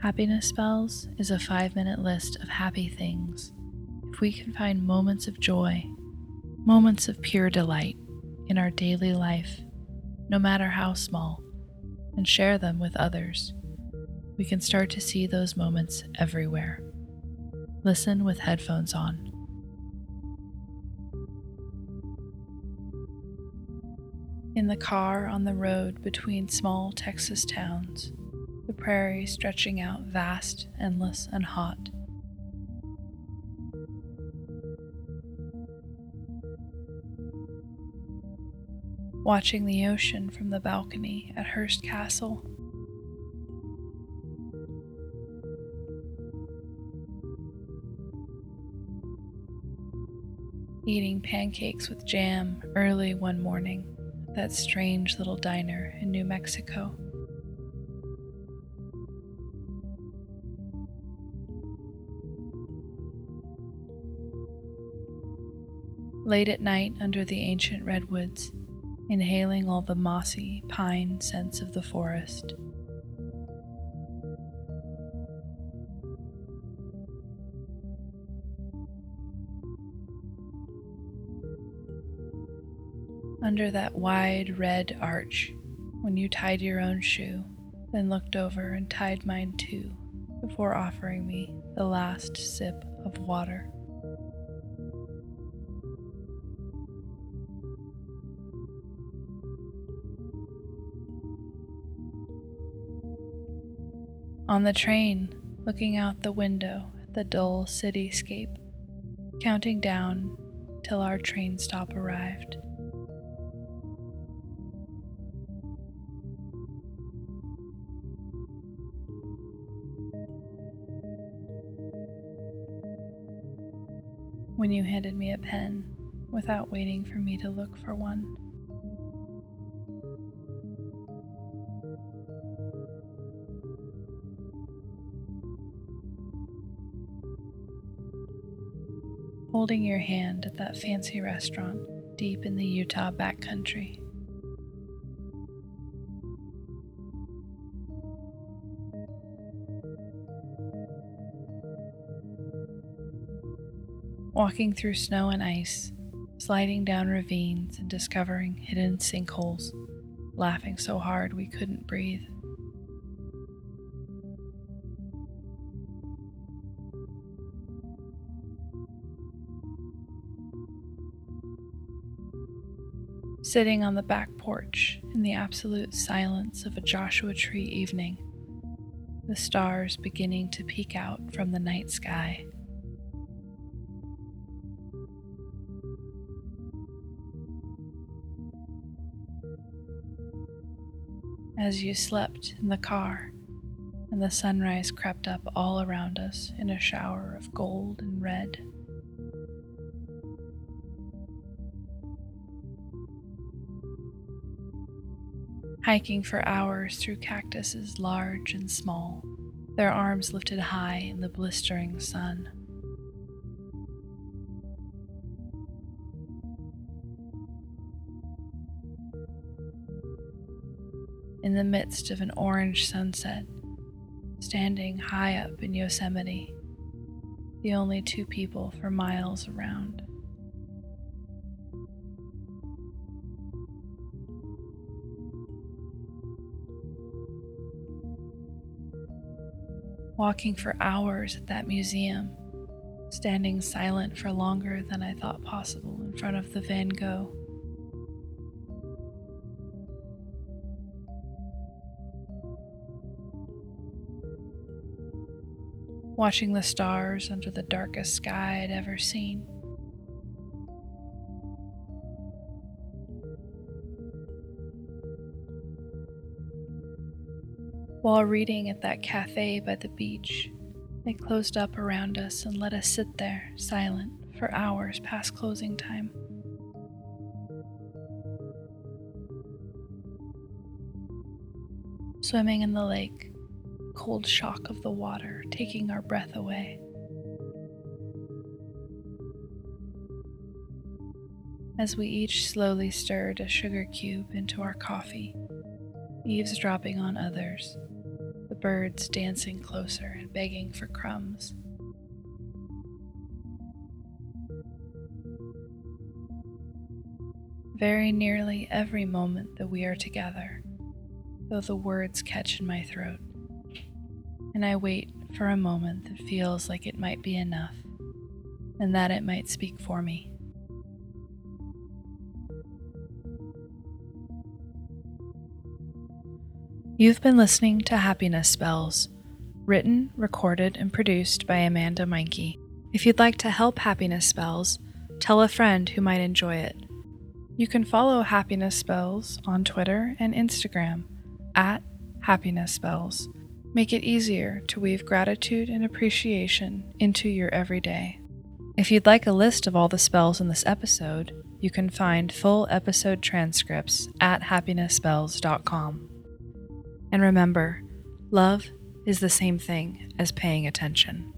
Happiness Spells is a five minute list of happy things. If we can find moments of joy, moments of pure delight in our daily life, no matter how small, and share them with others, we can start to see those moments everywhere. Listen with headphones on. In the car on the road between small Texas towns, the prairie stretching out vast, endless, and hot. Watching the ocean from the balcony at Hearst Castle. Eating pancakes with jam early one morning at that strange little diner in New Mexico. Late at night under the ancient redwoods, inhaling all the mossy pine scents of the forest. Under that wide red arch, when you tied your own shoe, then looked over and tied mine too, before offering me the last sip of water. On the train, looking out the window at the dull cityscape, counting down till our train stop arrived. When you handed me a pen without waiting for me to look for one. Holding your hand at that fancy restaurant deep in the Utah backcountry. Walking through snow and ice, sliding down ravines and discovering hidden sinkholes, laughing so hard we couldn't breathe. Sitting on the back porch in the absolute silence of a Joshua Tree evening, the stars beginning to peek out from the night sky. As you slept in the car, and the sunrise crept up all around us in a shower of gold and red. Hiking for hours through cactuses large and small, their arms lifted high in the blistering sun. In the midst of an orange sunset, standing high up in Yosemite, the only two people for miles around. Walking for hours at that museum, standing silent for longer than I thought possible in front of the Van Gogh. Watching the stars under the darkest sky I'd ever seen. While reading at that cafe by the beach, they closed up around us and let us sit there, silent, for hours past closing time. Swimming in the lake, cold shock of the water taking our breath away. As we each slowly stirred a sugar cube into our coffee, eavesdropping on others birds dancing closer and begging for crumbs. Very nearly every moment that we are together, though the words catch in my throat, and I wait for a moment that feels like it might be enough and that it might speak for me. You've been listening to Happiness Spells, written, recorded, and produced by Amanda Meinke. If you'd like to help Happiness Spells, tell a friend who might enjoy it. You can follow Happiness Spells on Twitter and Instagram at Happiness Spells. Make it easier to weave gratitude and appreciation into your everyday. If you'd like a list of all the spells in this episode, you can find full episode transcripts at happinessspells.com. And remember, love is the same thing as paying attention.